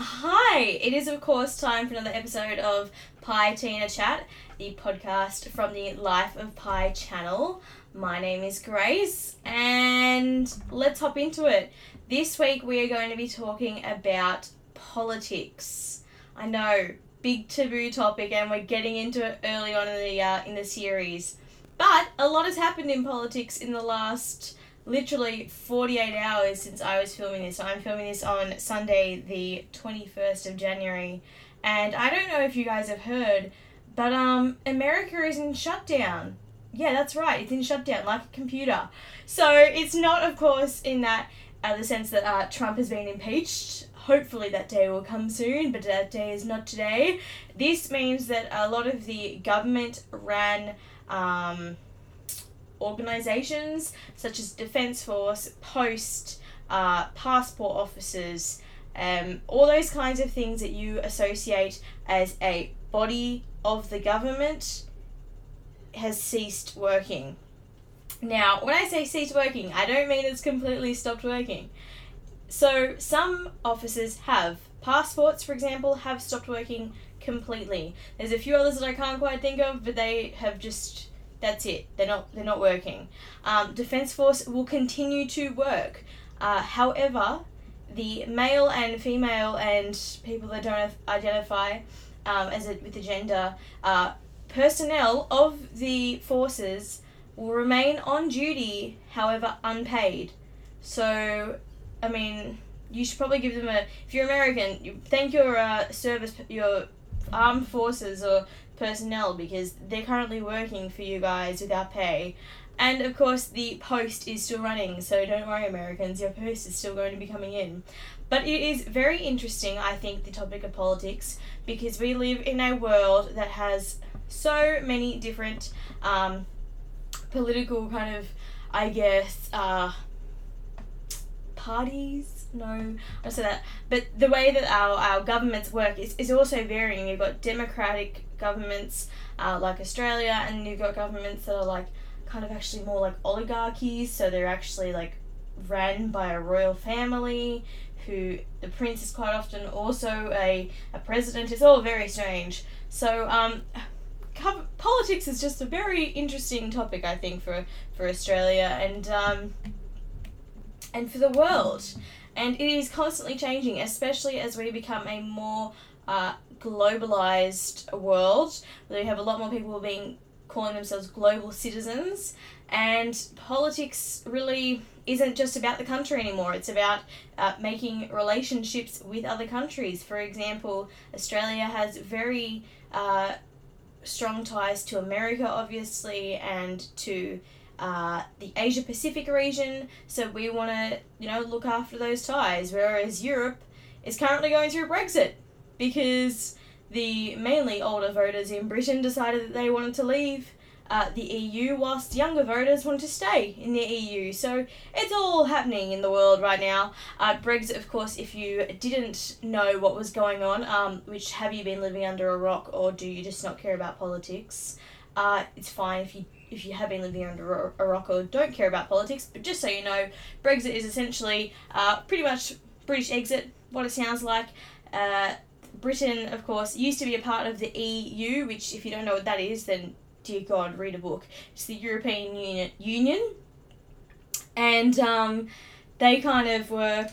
Hi, it is of course time for another episode of Pi Tina Chat, the podcast from the Life of Pi channel. My name is Grace, and let's hop into it. This week we are going to be talking about politics. I know, big taboo topic, and we're getting into it early on in the uh, in the series. But a lot has happened in politics in the last literally 48 hours since I was filming this. I'm filming this on Sunday, the 21st of January. And I don't know if you guys have heard, but um, America is in shutdown. Yeah, that's right. It's in shutdown, like a computer. So it's not, of course, in that uh, the sense that uh, Trump has been impeached. Hopefully that day will come soon, but that day is not today. This means that a lot of the government ran um, organisations such as Defence Force, Post, uh, passport officers, um, all those kinds of things that you associate as a body of the government has ceased working. Now, when I say ceased working, I don't mean it's completely stopped working. So, some officers have. Passports, for example, have stopped working completely. There's a few others that I can't quite think of, but they have just that's it. They're not they're not working. Um, Defence Force will continue to work. Uh, however, the male and female and people that don't identify um, as a, with the gender uh, personnel of the forces will remain on duty, however unpaid. So, I mean, you should probably give them a. If you're American, thank your uh, service, your armed forces or personnel because they're currently working for you guys without pay. And of course, the post is still running, so don't worry, Americans, your post is still going to be coming in. But it is very interesting, I think, the topic of politics because we live in a world that has so many different um, political kind of, I guess, uh, parties no, I say that. But the way that our, our governments work is, is also varying. You've got democratic governments uh, like Australia, and you've got governments that are like kind of actually more like oligarchies. So they're actually like ran by a royal family who the prince is quite often also a, a president. It's all very strange. So um, politics is just a very interesting topic, I think, for for Australia and um, and for the world and it is constantly changing, especially as we become a more uh, globalized world. We have a lot more people being calling themselves global citizens, and politics really isn't just about the country anymore. It's about uh, making relationships with other countries. For example, Australia has very uh, strong ties to America, obviously, and to uh, the Asia Pacific region, so we want to, you know, look after those ties. Whereas Europe is currently going through Brexit because the mainly older voters in Britain decided that they wanted to leave uh, the EU, whilst younger voters wanted to stay in the EU. So it's all happening in the world right now. Uh, Brexit, of course, if you didn't know what was going on, um, which have you been living under a rock or do you just not care about politics? Uh, it's fine if you if you have been living under a rock or don't care about politics, but just so you know, Brexit is essentially uh, pretty much British exit, what it sounds like. Uh, Britain, of course, used to be a part of the EU, which, if you don't know what that is, then dear God, read a book. It's the European Union. And um, they kind of were,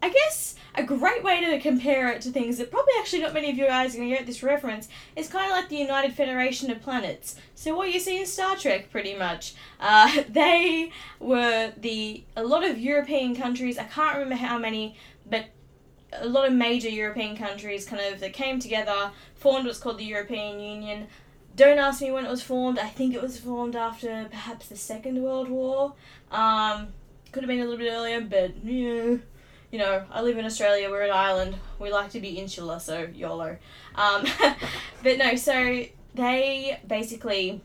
I guess, a great way to compare it to things that probably actually not many of you guys are going to get this reference is kind of like the United Federation of Planets. So what you see in Star Trek, pretty much. Uh, they were the a lot of European countries. I can't remember how many, but a lot of major European countries kind of that came together, formed what's called the European Union. Don't ask me when it was formed. I think it was formed after perhaps the Second World War. Um, could have been a little bit earlier, but yeah you know, I live in Australia, we're an island, we like to be insular, so YOLO. Um, but no, so they basically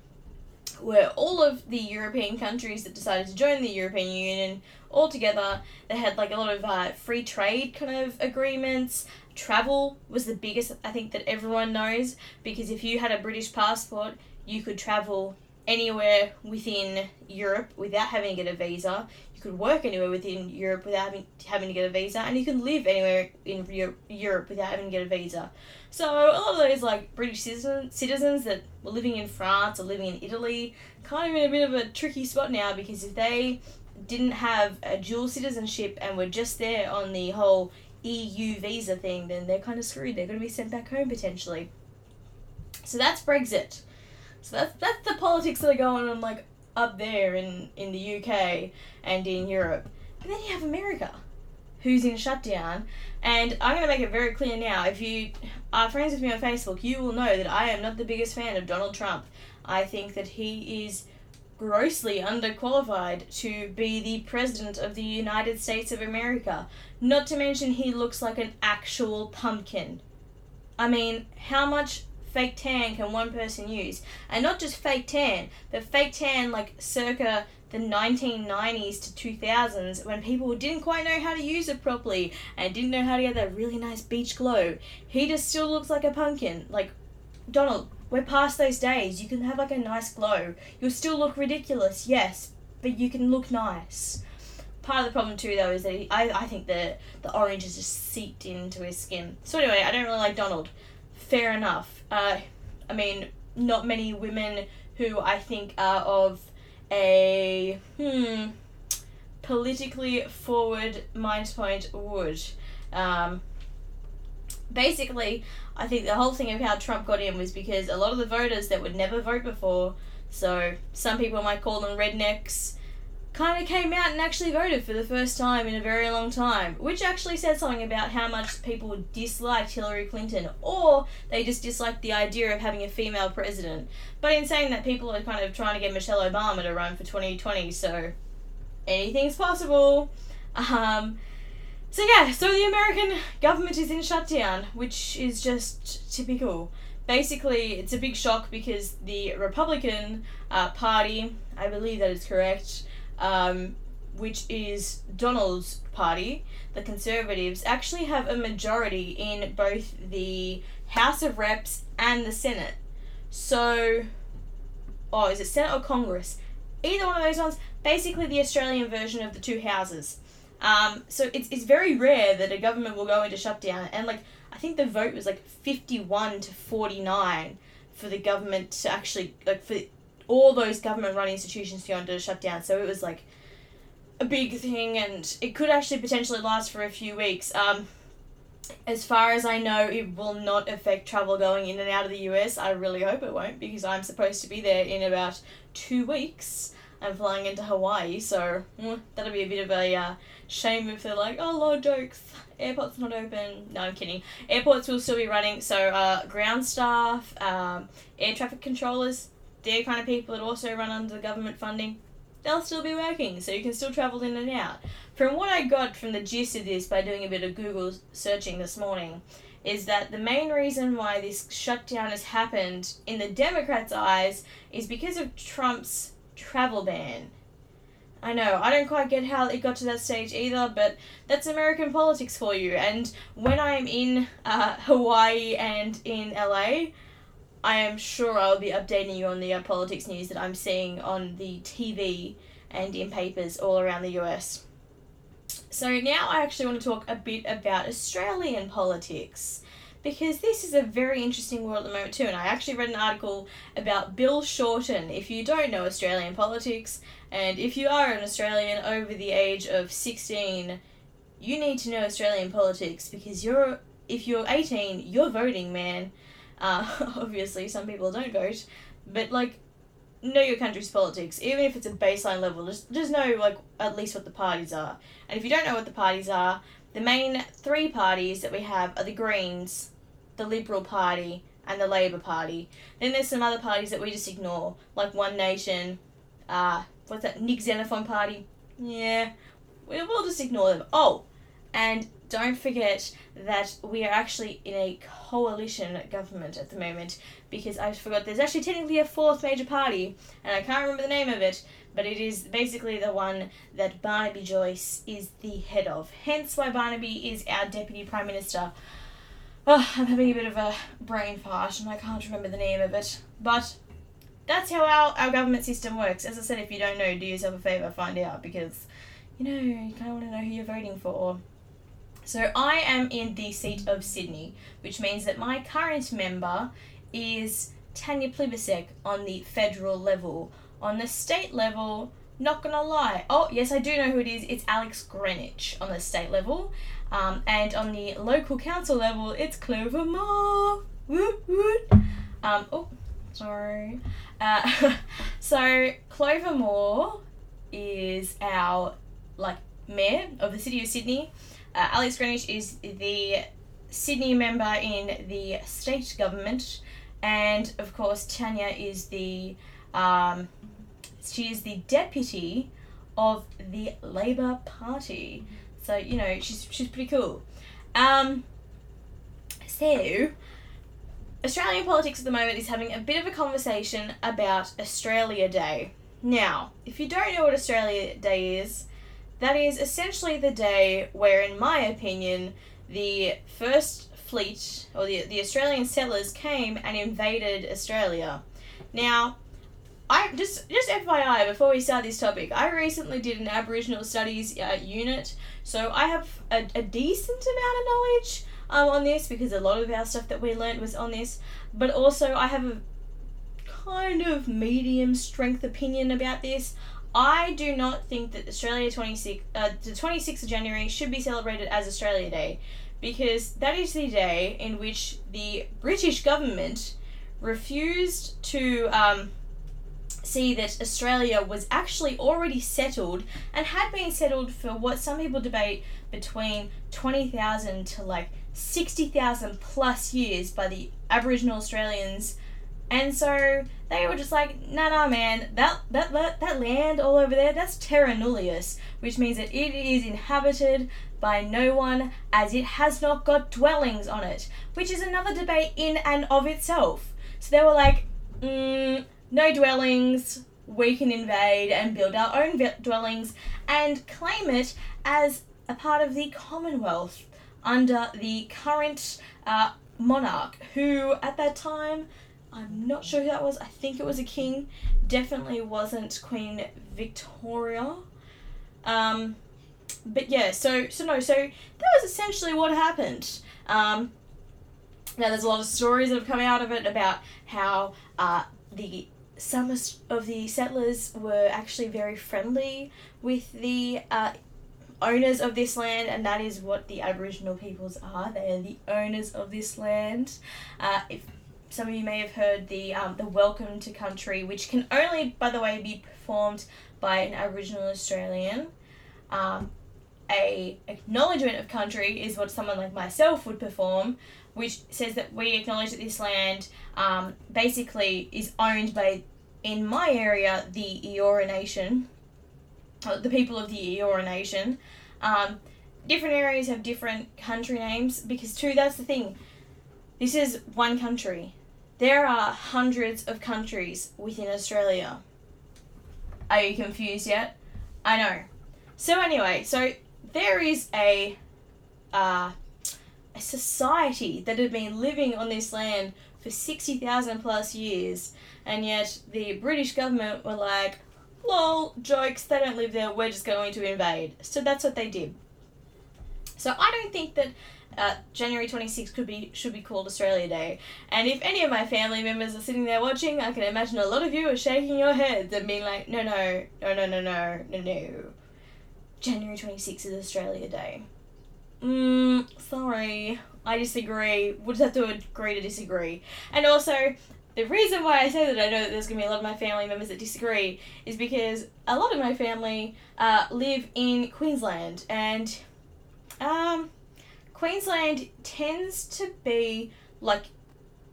were all of the European countries that decided to join the European Union all together. They had like a lot of uh, free trade kind of agreements. Travel was the biggest, I think, that everyone knows because if you had a British passport, you could travel anywhere within Europe without having to get a visa could work anywhere within Europe without having, having to get a visa, and you can live anywhere in Europe without having to get a visa. So a lot of those like British citizen, citizens that were living in France or living in Italy, kind of in a bit of a tricky spot now because if they didn't have a dual citizenship and were just there on the whole EU visa thing, then they're kind of screwed. They're going to be sent back home potentially. So that's Brexit. So that's that's the politics that are going on like up there in in the UK and in Europe. But then you have America, who's in shutdown. And I'm going to make it very clear now. If you are friends with me on Facebook, you will know that I am not the biggest fan of Donald Trump. I think that he is grossly underqualified to be the president of the United States of America. Not to mention, he looks like an actual pumpkin. I mean, how much fake tan can one person use? And not just fake tan, but fake tan like circa the 1990s to 2000s when people didn't quite know how to use it properly and didn't know how to get that really nice beach glow. He just still looks like a pumpkin. Like, Donald, we're past those days. You can have like a nice glow. You'll still look ridiculous, yes, but you can look nice. Part of the problem too, though, is that he, I, I think the the orange is just seeped into his skin. So anyway, I don't really like Donald. Fair enough. Uh, I mean, not many women who I think are of a hmm politically forward mind point would. Um, basically, I think the whole thing of how Trump got in was because a lot of the voters that would never vote before, so some people might call them rednecks, kind of came out and actually voted for the first time in a very long time, which actually said something about how much people disliked Hillary Clinton, or they just disliked the idea of having a female president. But in saying that, people are kind of trying to get Michelle Obama to run for 2020, so anything's possible. Um, so yeah, so the American government is in shutdown, which is just typical. Basically, it's a big shock because the Republican uh, Party, I believe that is correct, um, which is Donald's party, the Conservatives, actually have a majority in both the House of Reps and the Senate. So, oh, is it Senate or Congress? Either one of those ones, basically the Australian version of the two houses. Um, so it's, it's very rare that a government will go into shutdown. And like, I think the vote was like 51 to 49 for the government to actually, like, for all those government run institutions to go into shutdown. So it was like a big thing and it could actually potentially last for a few weeks. Um, as far as I know, it will not affect travel going in and out of the US. I really hope it won't because I'm supposed to be there in about two weeks. I'm flying into Hawaii, so mm, that'll be a bit of a uh, shame if they're like, oh, Lord jokes, airport's not open. No, I'm kidding. Airports will still be running, so uh, ground staff, um, air traffic controllers, they're kind of people that also run under the government funding. They'll still be working, so you can still travel in and out. From what I got from the gist of this by doing a bit of Google searching this morning, is that the main reason why this shutdown has happened in the Democrats' eyes is because of Trump's travel ban. I know, I don't quite get how it got to that stage either, but that's American politics for you. And when I'm in uh, Hawaii and in LA, I am sure I'll be updating you on the uh, politics news that I'm seeing on the TV and in papers all around the US. So now I actually want to talk a bit about Australian politics because this is a very interesting world at the moment too. And I actually read an article about Bill Shorten. If you don't know Australian politics, and if you are an Australian over the age of 16, you need to know Australian politics because you're if you're 18, you're voting, man. Uh, obviously, some people don't vote, but like know your country's politics, even if it's a baseline level. Just just know like at least what the parties are. And if you don't know what the parties are, the main three parties that we have are the Greens, the Liberal Party and the Labor Party. Then there's some other parties that we just ignore, like One Nation, uh, what's that, Nick Xenophon Party? Yeah, we'll just ignore them. Oh, and don't forget that we are actually in a coalition government at the moment because I forgot there's actually technically a fourth major party and I can't remember the name of it, but it is basically the one that Barnaby Joyce is the head of. Hence why Barnaby is our deputy prime minister. Oh, I'm having a bit of a brain fart and I can't remember the name of it. But that's how our, our government system works. As I said, if you don't know, do yourself a favour, find out because you know, you kind of want to know who you're voting for. So I am in the seat of Sydney, which means that my current member is Tanya Plibersek on the federal level. On the state level, not gonna lie. Oh, yes, I do know who it is. It's Alex Greenwich on the state level. Um, and on the local council level, it's Clover Moore. Woot woot. Um, oh, sorry. Uh, so, Clover Moore is our, like, mayor of the city of Sydney. Uh, Alex Greenwich is the Sydney member in the state government. And, of course, Tanya is the um, she is the deputy of the Labor Party. So you know she's she's pretty cool. Um, so Australian politics at the moment is having a bit of a conversation about Australia Day. Now, if you don't know what Australia Day is, that is essentially the day where, in my opinion, the first fleet or the, the Australian settlers came and invaded Australia. Now, I just just FYI before we start this topic, I recently did an Aboriginal Studies uh, unit, so I have a, a decent amount of knowledge um, on this because a lot of our stuff that we learned was on this, but also I have a kind of medium strength opinion about this. I do not think that Australia 26 uh, the 26th of January should be celebrated as Australia Day because that is the day in which the British government refused to um, see that Australia was actually already settled and had been settled for what some people debate between 20,000 to like 60,000 plus years by the Aboriginal Australians. And so they were just like, no, no, man, that, that, that, that land all over there, that's terra nullius, which means that it is inhabited by no one as it has not got dwellings on it, which is another debate in and of itself. So they were like, mm, no dwellings, we can invade and build our own dwellings and claim it as a part of the Commonwealth under the current uh, monarch, who at that time, I'm not sure who that was, I think it was a king, definitely wasn't Queen Victoria. Um, but yeah, so so no, so that was essentially what happened. Um, now there's a lot of stories that have come out of it about how uh, the some of the settlers were actually very friendly with the uh, owners of this land, and that is what the Aboriginal peoples are. They are the owners of this land. Uh, if some of you may have heard the um, the Welcome to Country, which can only, by the way, be performed by an Aboriginal Australian. Um, a acknowledgement of country is what someone like myself would perform, which says that we acknowledge that this land um, basically is owned by, in my area, the Eora Nation, uh, the people of the Eora Nation. Um, different areas have different country names because, too, that's the thing. This is one country. There are hundreds of countries within Australia. Are you confused yet? I know. So, anyway, so there is a uh, a society that had been living on this land for 60,000 plus years, and yet the British government were like, lol, jokes, they don't live there, we're just going to invade. So that's what they did. So I don't think that uh, January 26th could be should be called Australia Day. And if any of my family members are sitting there watching, I can imagine a lot of you are shaking your heads and being like, no, no, no, no, no, no, no, no. January 26th is Australia Day. Mm, sorry. I disagree. We'll just have to agree to disagree. And also, the reason why I say that I know that there's going to be a lot of my family members that disagree is because a lot of my family uh, live in Queensland. And um, Queensland tends to be like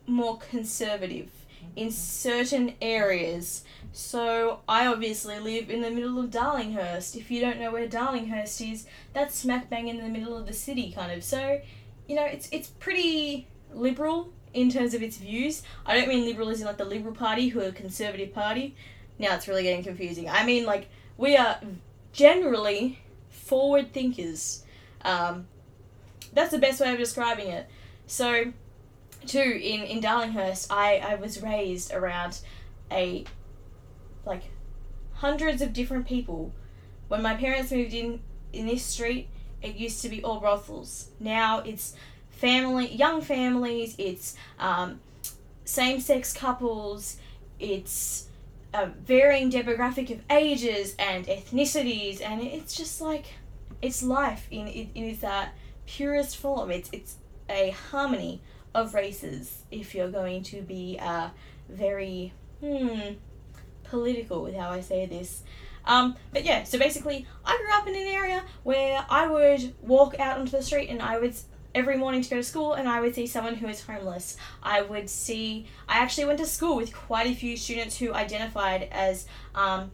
more conservative in certain areas. So I obviously live in the middle of Darlinghurst. If you don't know where Darlinghurst is, that's smack bang in the middle of the city, kind of. So, you know, it's it's pretty liberal in terms of its views. I don't mean liberal as in like the Liberal Party, who are a conservative party. Now it's really getting confusing. I mean like we are generally forward thinkers. Um, that's the best way of describing it. So, too in in Darlinghurst, I I was raised around a like hundreds of different people when my parents moved in in this street, it used to be all brothels. Now it's family, young families. It's um, same sex couples. It's a varying demographic of ages and ethnicities, and it's just like it's life in in, in uh, purest form. It's it's a harmony of races. If you're going to be uh, very hmm political with how I say this. Um, but yeah, so basically, I grew up in an area where I would walk out onto the street and I would every morning to go to school and I would see someone who is homeless. I would see, I actually went to school with quite a few students who identified as um,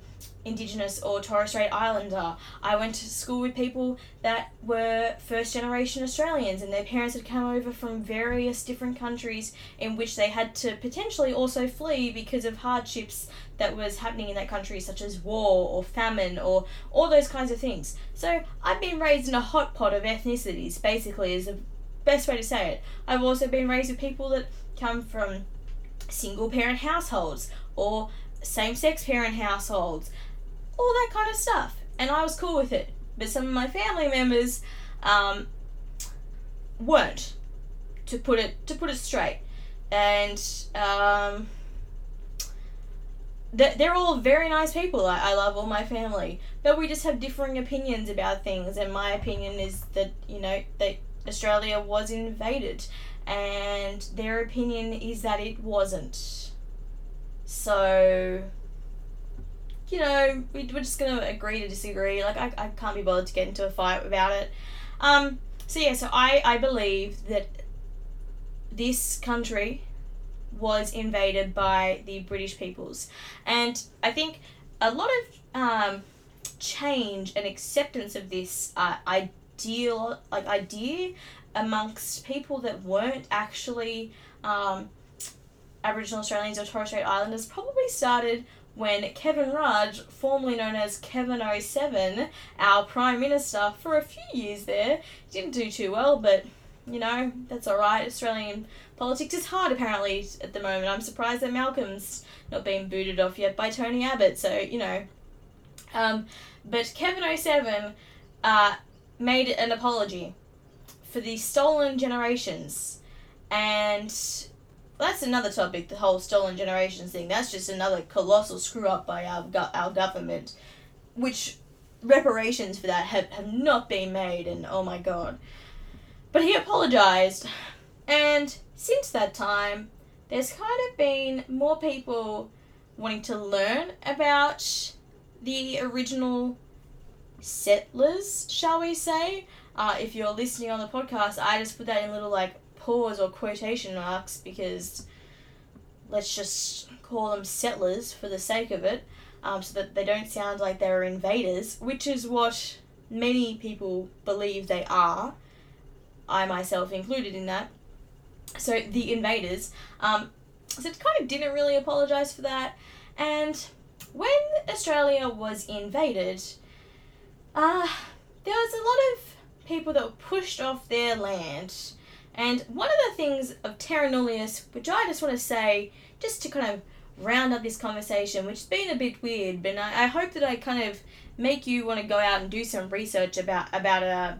Indigenous or Torres Strait Islander. I went to school with people that were first generation Australians and their parents had come over from various different countries in which they had to potentially also flee because of hardships that was happening in that country, such as war or famine or all those kinds of things. So I've been raised in a hot pot of ethnicities, basically, is the best way to say it. I've also been raised with people that come from single parent households or same sex parent households all that kind of stuff. And I was cool with it. But some of my family members um, weren't, to put it to put it straight. And um, they're all very nice people. I, I love all my family. But we just have differing opinions about things. And my opinion is that, you know, that Australia was invaded. And their opinion is that it wasn't. So you know, we, we're just gonna agree to disagree. Like, I, I can't be bothered to get into a fight about it. Um, so, yeah, so I, I believe that this country was invaded by the British peoples. And I think a lot of um, change and acceptance of this uh, ideal, like, idea amongst people that weren't actually um, Aboriginal Australians or Torres Strait Islanders probably started when Kevin Rudd, formerly known as Kevin 07, our Prime Minister, for a few years there, didn't do too well, but you know, that's alright. Australian politics is hard apparently at the moment. I'm surprised that Malcolm's not being booted off yet by Tony Abbott, so you know. Um, but Kevin 07 uh, made an apology for the stolen generations and that's another topic, the whole stolen generations thing. That's just another colossal screw up by our, go- our government, which reparations for that have, have not been made, and oh my god. But he apologized, and since that time, there's kind of been more people wanting to learn about the original settlers, shall we say. Uh, if you're listening on the podcast, I just put that in little like pause or quotation marks because let's just call them settlers for the sake of it, um, so that they don't sound like they're invaders, which is what many people believe they are. I myself included in that. So the invaders. Um, so it kind of didn't really apologize for that. And when Australia was invaded, uh, there was a lot of people that were pushed off their land and one of the things of terra nullius, which I just want to say, just to kind of round up this conversation, which has been a bit weird, but I, I hope that I kind of make you want to go out and do some research about about uh,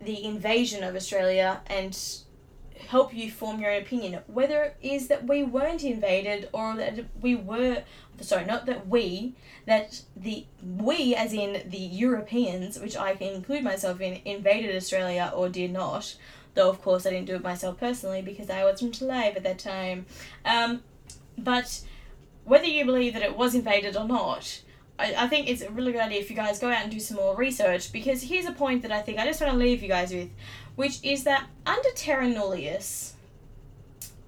the invasion of Australia and help you form your own opinion. Whether it is that we weren't invaded or that we were, sorry, not that we, that the we, as in the Europeans, which I can include myself in, invaded Australia or did not, Though, of course, I didn't do it myself personally because I wasn't alive at that time. Um, but whether you believe that it was invaded or not, I, I think it's a really good idea if you guys go out and do some more research because here's a point that I think I just want to leave you guys with, which is that under terra nullius,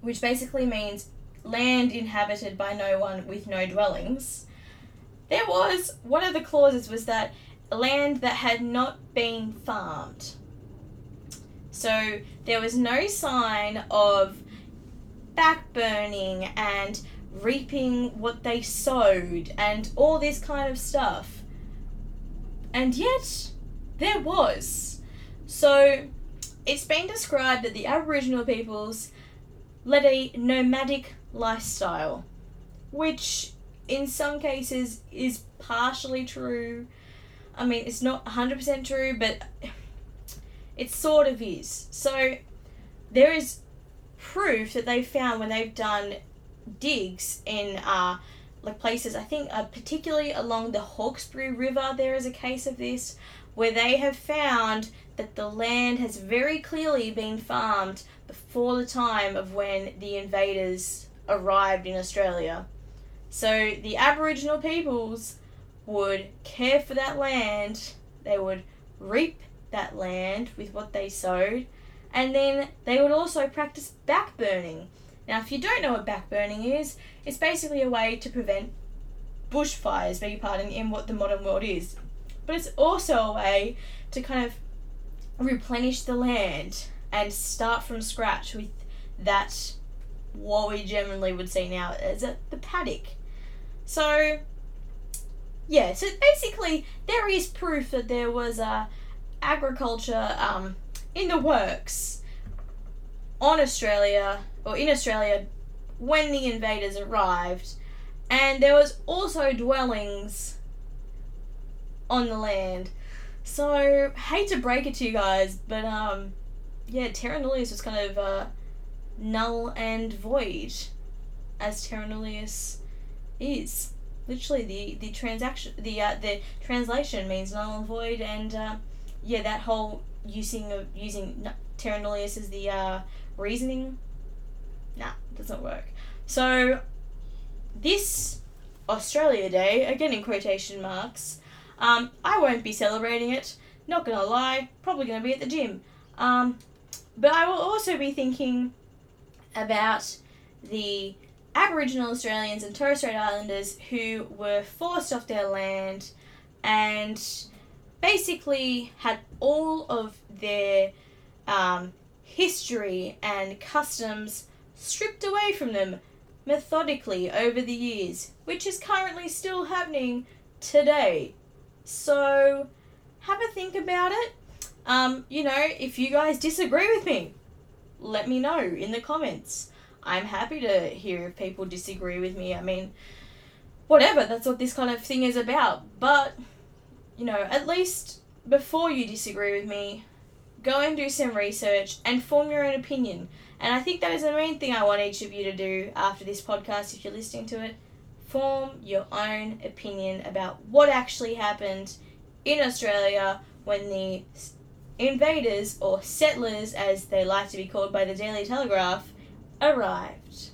which basically means land inhabited by no one with no dwellings, there was one of the clauses was that land that had not been farmed. So there was no sign of backburning and reaping what they sowed and all this kind of stuff. And yet, there was. So, it's been described that the Aboriginal peoples led a nomadic lifestyle, which in some cases is partially true. I mean, it's not 100% true, but it sort of is. So there is proof that they've found when they've done digs in uh, like places, I think uh, particularly along the Hawkesbury River, there is a case of this where they have found that the land has very clearly been farmed before the time of when the invaders arrived in Australia. So the Aboriginal peoples would care for that land, they would reap that land with what they sowed, and then they would also practice backburning. Now, if you don't know what backburning is, it's basically a way to prevent bushfires, beg your pardon, in what the modern world is. But it's also a way to kind of replenish the land and start from scratch with that what we generally would see now as a, the paddock. So, yeah, so basically there is proof that there was a agriculture um, in the works on Australia or in Australia when the invaders arrived, and there was also dwellings on the land. So hate to break it to you guys, but um, yeah, Terra Nullius was kind of uh, null and void, as Terra Nullius is. Literally, the the transaction, the uh, the translation means null and void, and uh, yeah, that whole using of using Nullius as the uh, reasoning, nah, doesn't work. So this Australia Day, again in quotation marks, um, I won't be celebrating it. Not gonna lie, probably gonna be at the gym. Um, but I will also be thinking about the Aboriginal Australians and Torres Strait Islanders who were forced off their land and basically had all of their um, history and customs stripped away from them methodically over the years, which is currently still happening today. So, have a think about it. Um, you know, if you guys disagree with me, let me know in the comments. I'm happy to hear if people disagree with me. I mean, whatever, that's what this kind of thing is about. But, you know, at least before you disagree with me, go and do some research and form your own opinion. And I think that is the main thing I want each of you to do after this podcast, if you're listening to it. Form your own opinion about what actually happened in Australia when the invaders, or settlers as they like to be called by the Daily Telegraph, arrived.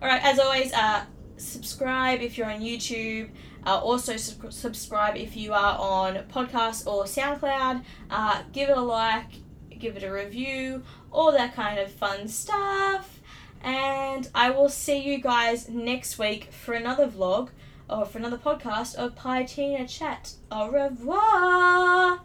Alright, as always, uh, subscribe if you're on YouTube. Uh, also, su- subscribe if you are on podcast or SoundCloud. Uh, give it a like, give it a review, all that kind of fun stuff. And I will see you guys next week for another vlog or for another podcast of Pietina Chat. Au revoir!